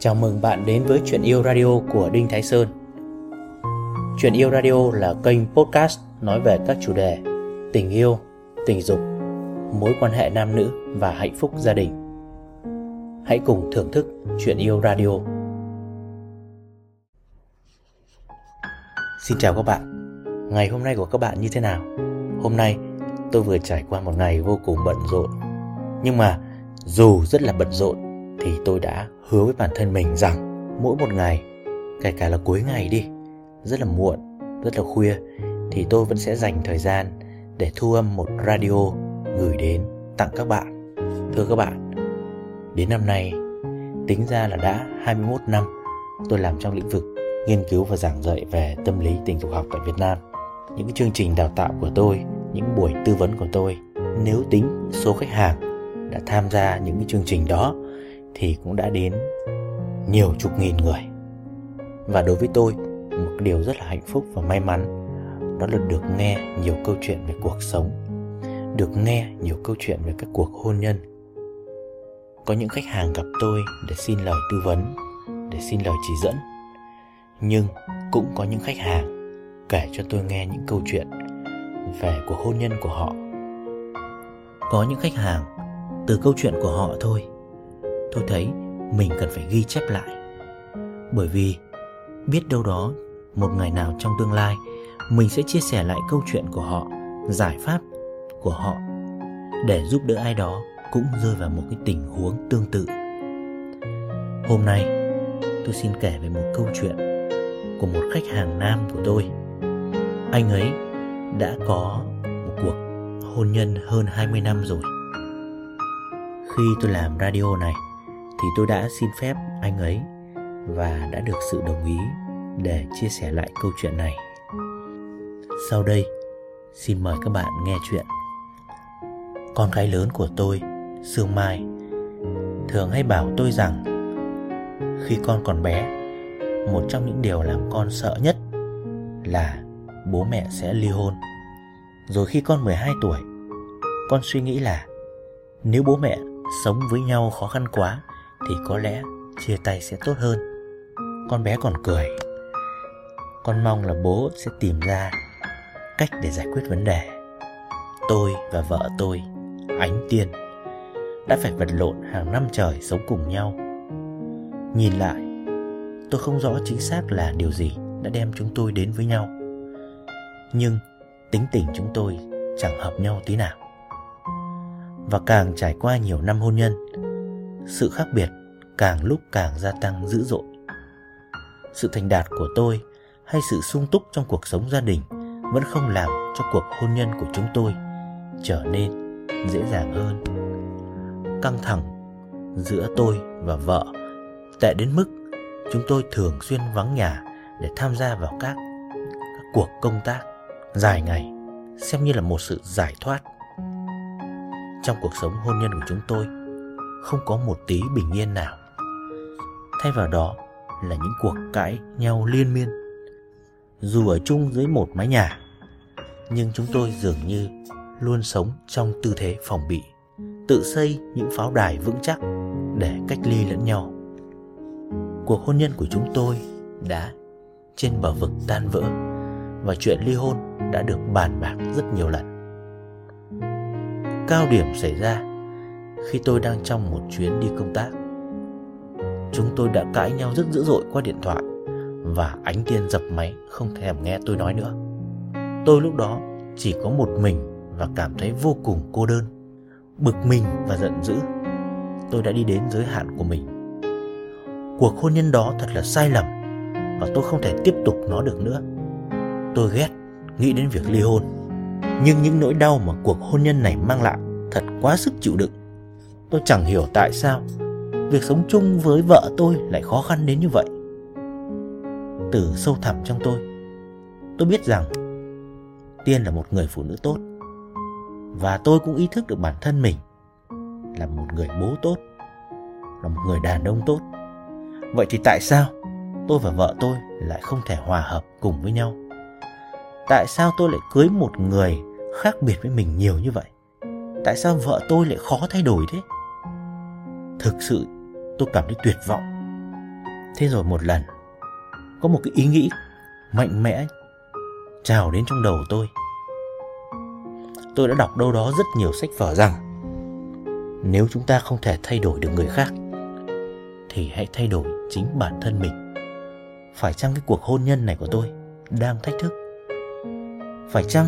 Chào mừng bạn đến với Chuyện Yêu Radio của Đinh Thái Sơn. Chuyện Yêu Radio là kênh podcast nói về các chủ đề tình yêu, tình dục, mối quan hệ nam nữ và hạnh phúc gia đình. Hãy cùng thưởng thức Chuyện Yêu Radio. Xin chào các bạn. Ngày hôm nay của các bạn như thế nào? Hôm nay tôi vừa trải qua một ngày vô cùng bận rộn. Nhưng mà dù rất là bận rộn thì tôi đã hứa với bản thân mình rằng mỗi một ngày, kể cả là cuối ngày đi, rất là muộn, rất là khuya, thì tôi vẫn sẽ dành thời gian để thu âm một radio gửi đến tặng các bạn. Thưa các bạn, đến năm nay, tính ra là đã 21 năm, tôi làm trong lĩnh vực nghiên cứu và giảng dạy về tâm lý tình dục học tại Việt Nam. Những cái chương trình đào tạo của tôi, những buổi tư vấn của tôi, nếu tính số khách hàng đã tham gia những cái chương trình đó thì cũng đã đến nhiều chục nghìn người. Và đối với tôi, một điều rất là hạnh phúc và may mắn, đó là được nghe nhiều câu chuyện về cuộc sống, được nghe nhiều câu chuyện về các cuộc hôn nhân. Có những khách hàng gặp tôi để xin lời tư vấn, để xin lời chỉ dẫn. Nhưng cũng có những khách hàng kể cho tôi nghe những câu chuyện về cuộc hôn nhân của họ. Có những khách hàng, từ câu chuyện của họ thôi tôi thấy mình cần phải ghi chép lại. Bởi vì biết đâu đó, một ngày nào trong tương lai, mình sẽ chia sẻ lại câu chuyện của họ, giải pháp của họ, để giúp đỡ ai đó cũng rơi vào một cái tình huống tương tự. Hôm nay, tôi xin kể về một câu chuyện của một khách hàng nam của tôi. Anh ấy đã có một cuộc hôn nhân hơn 20 năm rồi. Khi tôi làm radio này thì tôi đã xin phép anh ấy và đã được sự đồng ý để chia sẻ lại câu chuyện này. Sau đây, xin mời các bạn nghe chuyện. Con gái lớn của tôi, Sương Mai, thường hay bảo tôi rằng khi con còn bé, một trong những điều làm con sợ nhất là bố mẹ sẽ ly hôn. Rồi khi con 12 tuổi, con suy nghĩ là nếu bố mẹ sống với nhau khó khăn quá thì có lẽ chia tay sẽ tốt hơn. Con bé còn cười. Con mong là bố sẽ tìm ra cách để giải quyết vấn đề. Tôi và vợ tôi, ánh tiên, đã phải vật lộn hàng năm trời sống cùng nhau. Nhìn lại, tôi không rõ chính xác là điều gì đã đem chúng tôi đến với nhau. Nhưng tính tình chúng tôi chẳng hợp nhau tí nào. Và càng trải qua nhiều năm hôn nhân sự khác biệt càng lúc càng gia tăng dữ dội. Sự thành đạt của tôi hay sự sung túc trong cuộc sống gia đình vẫn không làm cho cuộc hôn nhân của chúng tôi trở nên dễ dàng hơn. Căng thẳng giữa tôi và vợ tệ đến mức chúng tôi thường xuyên vắng nhà để tham gia vào các, các cuộc công tác dài ngày xem như là một sự giải thoát trong cuộc sống hôn nhân của chúng tôi không có một tí bình yên nào. Thay vào đó là những cuộc cãi nhau liên miên. Dù ở chung dưới một mái nhà, nhưng chúng tôi dường như luôn sống trong tư thế phòng bị, tự xây những pháo đài vững chắc để cách ly lẫn nhau. Cuộc hôn nhân của chúng tôi đã trên bờ vực tan vỡ và chuyện ly hôn đã được bàn bạc rất nhiều lần. Cao điểm xảy ra khi tôi đang trong một chuyến đi công tác. Chúng tôi đã cãi nhau rất dữ dội qua điện thoại và ánh tiên dập máy không thèm nghe tôi nói nữa. Tôi lúc đó chỉ có một mình và cảm thấy vô cùng cô đơn, bực mình và giận dữ. Tôi đã đi đến giới hạn của mình. Cuộc hôn nhân đó thật là sai lầm và tôi không thể tiếp tục nó được nữa. Tôi ghét nghĩ đến việc ly hôn, nhưng những nỗi đau mà cuộc hôn nhân này mang lại thật quá sức chịu đựng tôi chẳng hiểu tại sao việc sống chung với vợ tôi lại khó khăn đến như vậy. Từ sâu thẳm trong tôi tôi biết rằng tiên là một người phụ nữ tốt và tôi cũng ý thức được bản thân mình là một người bố tốt, là một người đàn ông tốt. Vậy thì tại sao tôi và vợ tôi lại không thể hòa hợp cùng với nhau? Tại sao tôi lại cưới một người khác biệt với mình nhiều như vậy? Tại sao vợ tôi lại khó thay đổi thế? Thực sự tôi cảm thấy tuyệt vọng. Thế rồi một lần, có một cái ý nghĩ mạnh mẽ trào đến trong đầu tôi. Tôi đã đọc đâu đó rất nhiều sách vở rằng nếu chúng ta không thể thay đổi được người khác thì hãy thay đổi chính bản thân mình. Phải chăng cái cuộc hôn nhân này của tôi đang thách thức? Phải chăng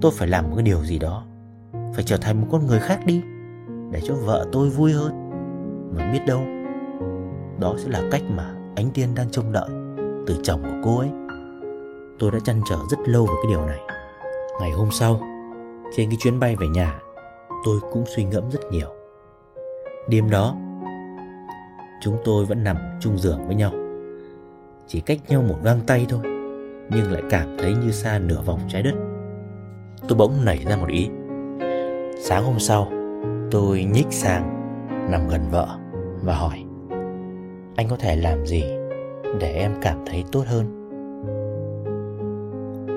tôi phải làm một cái điều gì đó? Phải trở thành một con người khác đi để cho vợ tôi vui hơn. Mà biết đâu, đó sẽ là cách mà ánh tiên đang trông đợi từ chồng của cô ấy. Tôi đã chăn trở rất lâu về cái điều này. Ngày hôm sau, trên cái chuyến bay về nhà, tôi cũng suy ngẫm rất nhiều. Đêm đó, chúng tôi vẫn nằm chung giường với nhau. Chỉ cách nhau một găng tay thôi, nhưng lại cảm thấy như xa nửa vòng trái đất. Tôi bỗng nảy ra một ý. Sáng hôm sau, tôi nhích sang nằm gần vợ và hỏi, Anh có thể làm gì để em cảm thấy tốt hơn?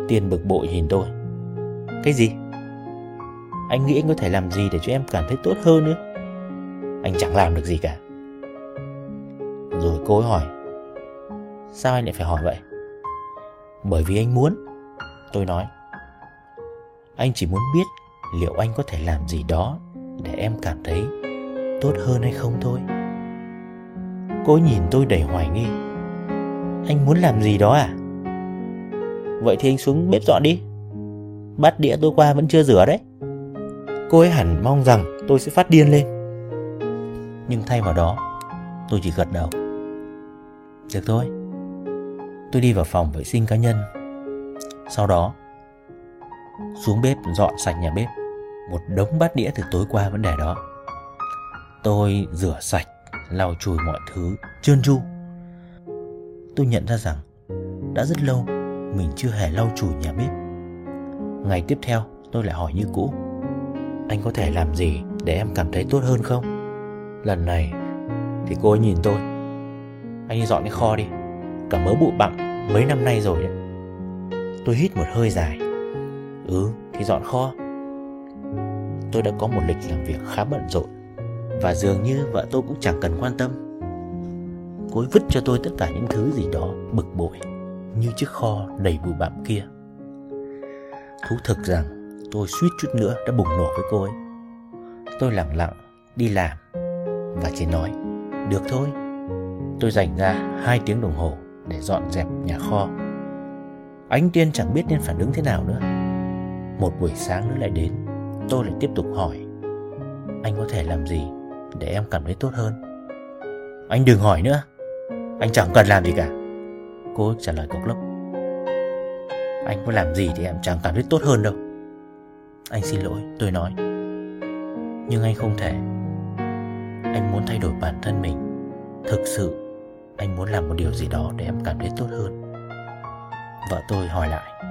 Tiên bực bội nhìn tôi, Cái gì? Anh nghĩ anh có thể làm gì để cho em cảm thấy tốt hơn nữa Anh chẳng làm được gì cả Rồi cô ấy hỏi, Sao anh lại phải hỏi vậy Bởi vì anh muốn, Tôi nói Anh chỉ muốn biết liệu anh có thể làm gì đó để em cảm thấy tốt hơn hay không thôi. Cô nhìn tôi đầy hoài nghi. Anh muốn làm gì đó à? Vậy thì anh xuống bếp dọn đi. Bát đĩa tôi qua vẫn chưa rửa đấy. Cô ấy hẳn mong rằng tôi sẽ phát điên lên. Nhưng thay vào đó, tôi chỉ gật đầu. Được thôi. Tôi đi vào phòng vệ sinh cá nhân. Sau đó, xuống bếp dọn sạch nhà bếp. Một đống bát đĩa từ tối qua vẫn để đó tôi rửa sạch, lau chùi mọi thứ. Trơn tru. Tôi nhận ra rằng, đã rất lâu mình chưa hề lau chùi nhà bếp. Ngày tiếp theo, tôi lại hỏi như cũ. Anh có thể làm gì để em cảm thấy tốt hơn không? Lần này thì cô ấy nhìn tôi. Anh đi dọn cái kho đi. Cả mớ bụi bặm mấy năm nay rồi đấy. Tôi hít một hơi dài. Ừ thì dọn kho. Tôi đã có một lịch làm việc khá bận rộn và dường như vợ tôi cũng chẳng cần quan tâm. Cô ấy vứt cho tôi tất cả những thứ gì đó bực bội, như chiếc kho đầy bụi bặm kia. Thú thực rằng, tôi suýt chút nữa đã bùng nổ với cô ấy. Tôi lặng lặng đi làm và chỉ nói, được thôi. Tôi dành ra hai tiếng đồng hồ để dọn dẹp nhà kho. Anh tiên chẳng biết nên phản ứng thế nào nữa. Một buổi sáng nữa lại đến, tôi lại tiếp tục hỏi, anh có thể làm gì? Để em cảm thấy tốt hơn. Anh đừng hỏi nữa. Anh chẳng cần làm gì cả. Cô trả lời cộc lốc anh có làm gì thì em chẳng cảm thấy tốt hơn đâu. Anh xin lỗi, tôi nói. Nhưng anh không thể. Anh muốn thay đổi bản thân mình. Thực sự, anh muốn làm một điều gì đó để em cảm thấy tốt hơn. Vợ tôi hỏi lại.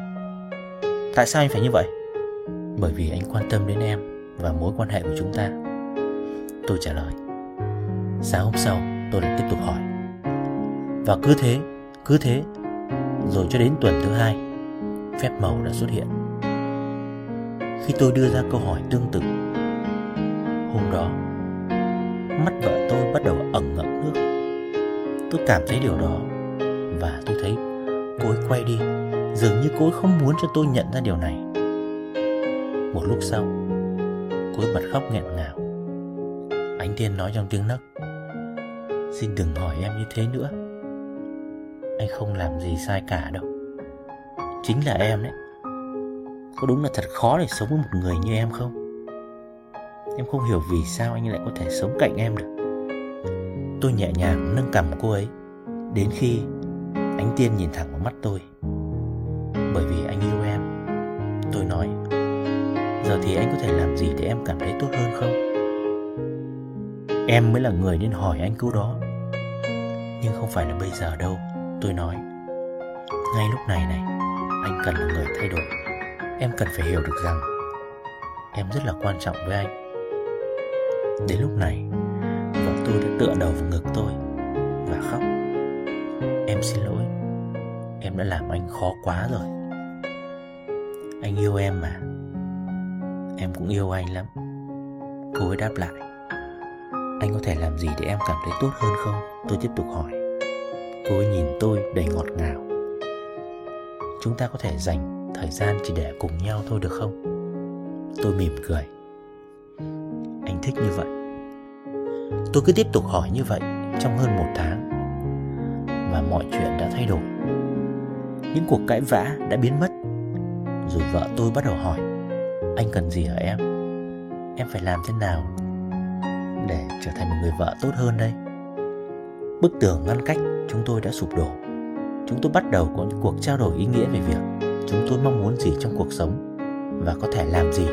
Tại sao anh phải như vậy? Bởi vì anh quan tâm đến em và mối quan hệ của chúng ta tôi trả lời. Sáng hôm sau, tôi lại tiếp tục hỏi. Và cứ thế cứ thế, rồi cho đến tuần thứ hai, phép màu đã xuất hiện. Khi tôi đưa ra câu hỏi tương tự, hôm đó, mắt vợ tôi bắt đầu ẩn ngậm nước. Tôi cảm thấy điều đó, và tôi thấy cô ấy quay đi, dường như cô ấy không muốn cho tôi nhận ra điều này. Một lúc sau, cô ấy bật khóc nghẹn ngào. Ánh Tiên nói trong tiếng nấc. Xin đừng hỏi em như thế nữa. Anh không làm gì sai cả đâu. Chính là em đấy. Có đúng là thật khó để sống với một người như em không? Em không hiểu vì sao anh lại có thể sống cạnh em được. Tôi nhẹ nhàng nâng cầm cô ấy. Đến khi Ánh Tiên nhìn thẳng vào mắt tôi. Bởi vì anh yêu em, Tôi nói, Giờ thì anh có thể làm gì để em cảm thấy tốt hơn không? Em mới là người nên hỏi anh câu đó. Nhưng không phải là bây giờ đâu, Tôi nói. Ngay lúc này này, Anh cần là người thay đổi. Em cần phải hiểu được rằng, Em rất là quan trọng với anh. Đến lúc này, Vợ tôi đã tựa đầu vào ngực tôi Và khóc. Em xin lỗi, Em đã làm anh khó quá rồi. Anh yêu em mà. Em cũng yêu anh lắm. Cô ấy đáp lại. Anh có thể làm gì để em cảm thấy tốt hơn không? Tôi tiếp tục hỏi. Cô ấy nhìn tôi đầy ngọt ngào. Chúng ta có thể dành thời gian chỉ để cùng nhau thôi được không? Tôi mỉm cười. Anh thích như vậy. Tôi cứ tiếp tục hỏi như vậy trong hơn một tháng. Và mọi chuyện đã thay đổi. Những cuộc cãi vã đã biến mất. Rồi vợ tôi bắt đầu hỏi. Anh cần gì ở em? Em phải làm thế nào để trở thành một người vợ tốt hơn đây? Bức tường ngăn cách chúng tôi đã sụp đổ. Chúng tôi bắt đầu có những cuộc trao đổi ý nghĩa về việc Chúng tôi mong muốn gì trong cuộc sống Và có thể làm gì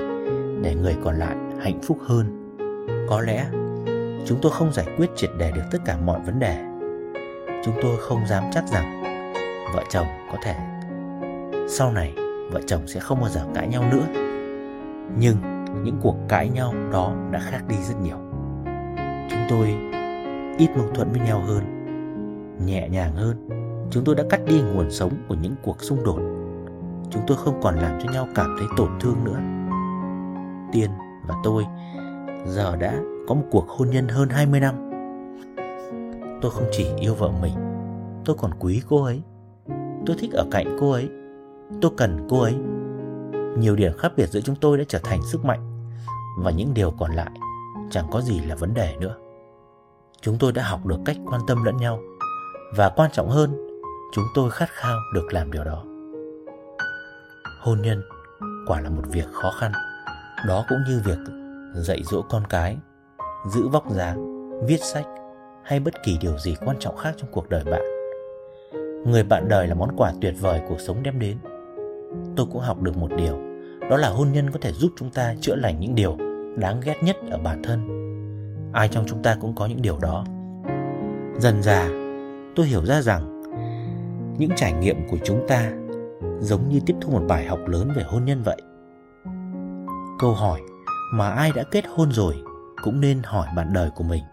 để người còn lại hạnh phúc hơn. Có lẽ chúng tôi không giải quyết triệt đề được tất cả mọi vấn đề. Chúng tôi không dám chắc rằng vợ chồng có thể, sau này vợ chồng sẽ không bao giờ cãi nhau nữa. Nhưng những cuộc cãi nhau đó đã khác đi rất nhiều chúng tôi ít mâu thuẫn với nhau hơn nhẹ nhàng hơn chúng tôi đã cắt đi nguồn sống của những cuộc xung đột chúng tôi không còn làm cho nhau cảm thấy tổn thương nữa tiên và tôi giờ đã có một cuộc hôn nhân hơn 20 năm. Tôi không chỉ yêu vợ mình, tôi còn quý cô ấy. Tôi thích ở cạnh cô ấy. Tôi cần cô ấy. Nhiều điểm khác biệt giữa chúng tôi đã trở thành sức mạnh và những điều còn lại chẳng có gì là vấn đề nữa. Chúng tôi đã học được cách quan tâm lẫn nhau và quan trọng hơn, chúng tôi khát khao được làm điều đó. Hôn nhân quả là một việc khó khăn. Đó cũng như việc dạy dỗ con cái giữ vóc dáng, viết sách hay bất kỳ điều gì quan trọng khác trong cuộc đời bạn. Người bạn đời là món quà tuyệt vời cuộc sống đem đến. Tôi cũng học được một điều, đó là hôn nhân có thể giúp chúng ta chữa lành những điều đáng ghét nhất ở bản thân. Ai trong chúng ta cũng có những điều đó. Dần dà, tôi hiểu ra rằng những trải nghiệm của chúng ta giống như tiếp thu một bài học lớn về hôn nhân vậy. Câu hỏi mà ai đã kết hôn rồi cũng nên hỏi bạn đời của mình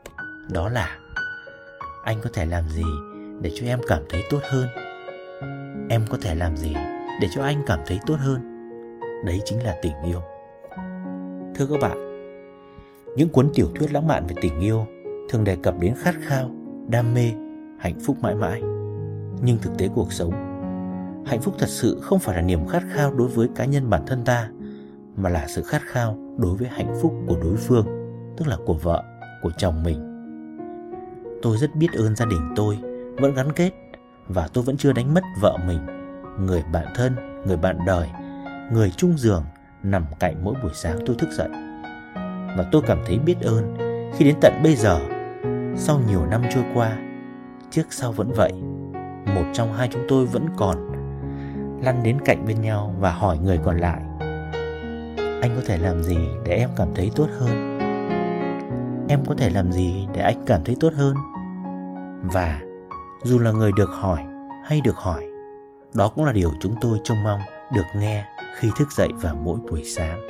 đó là anh có thể làm gì để cho em cảm thấy tốt hơn em có thể làm gì để cho anh cảm thấy tốt hơn đấy chính là tình yêu thưa các bạn những cuốn tiểu thuyết lãng mạn về tình yêu thường đề cập đến khát khao đam mê hạnh phúc mãi mãi nhưng thực tế cuộc sống hạnh phúc thật sự không phải là niềm khát khao đối với cá nhân bản thân ta mà là sự khát khao đối với hạnh phúc của đối phương tức là của vợ, của chồng mình. Tôi rất biết ơn gia đình tôi vẫn gắn kết và tôi vẫn chưa đánh mất vợ mình, người bạn thân, người bạn đời, người chung giường nằm cạnh mỗi buổi sáng tôi thức dậy. Và tôi cảm thấy biết ơn khi đến tận bây giờ, sau nhiều năm trôi qua, trước sau vẫn vậy, một trong hai chúng tôi vẫn còn lăn đến cạnh bên nhau và hỏi người còn lại anh có thể làm gì để em cảm thấy tốt hơn? Em có thể làm gì để anh cảm thấy tốt hơn? Và dù là người được hỏi hay được hỏi đó cũng là điều chúng tôi trông mong được nghe khi thức dậy vào mỗi buổi sáng.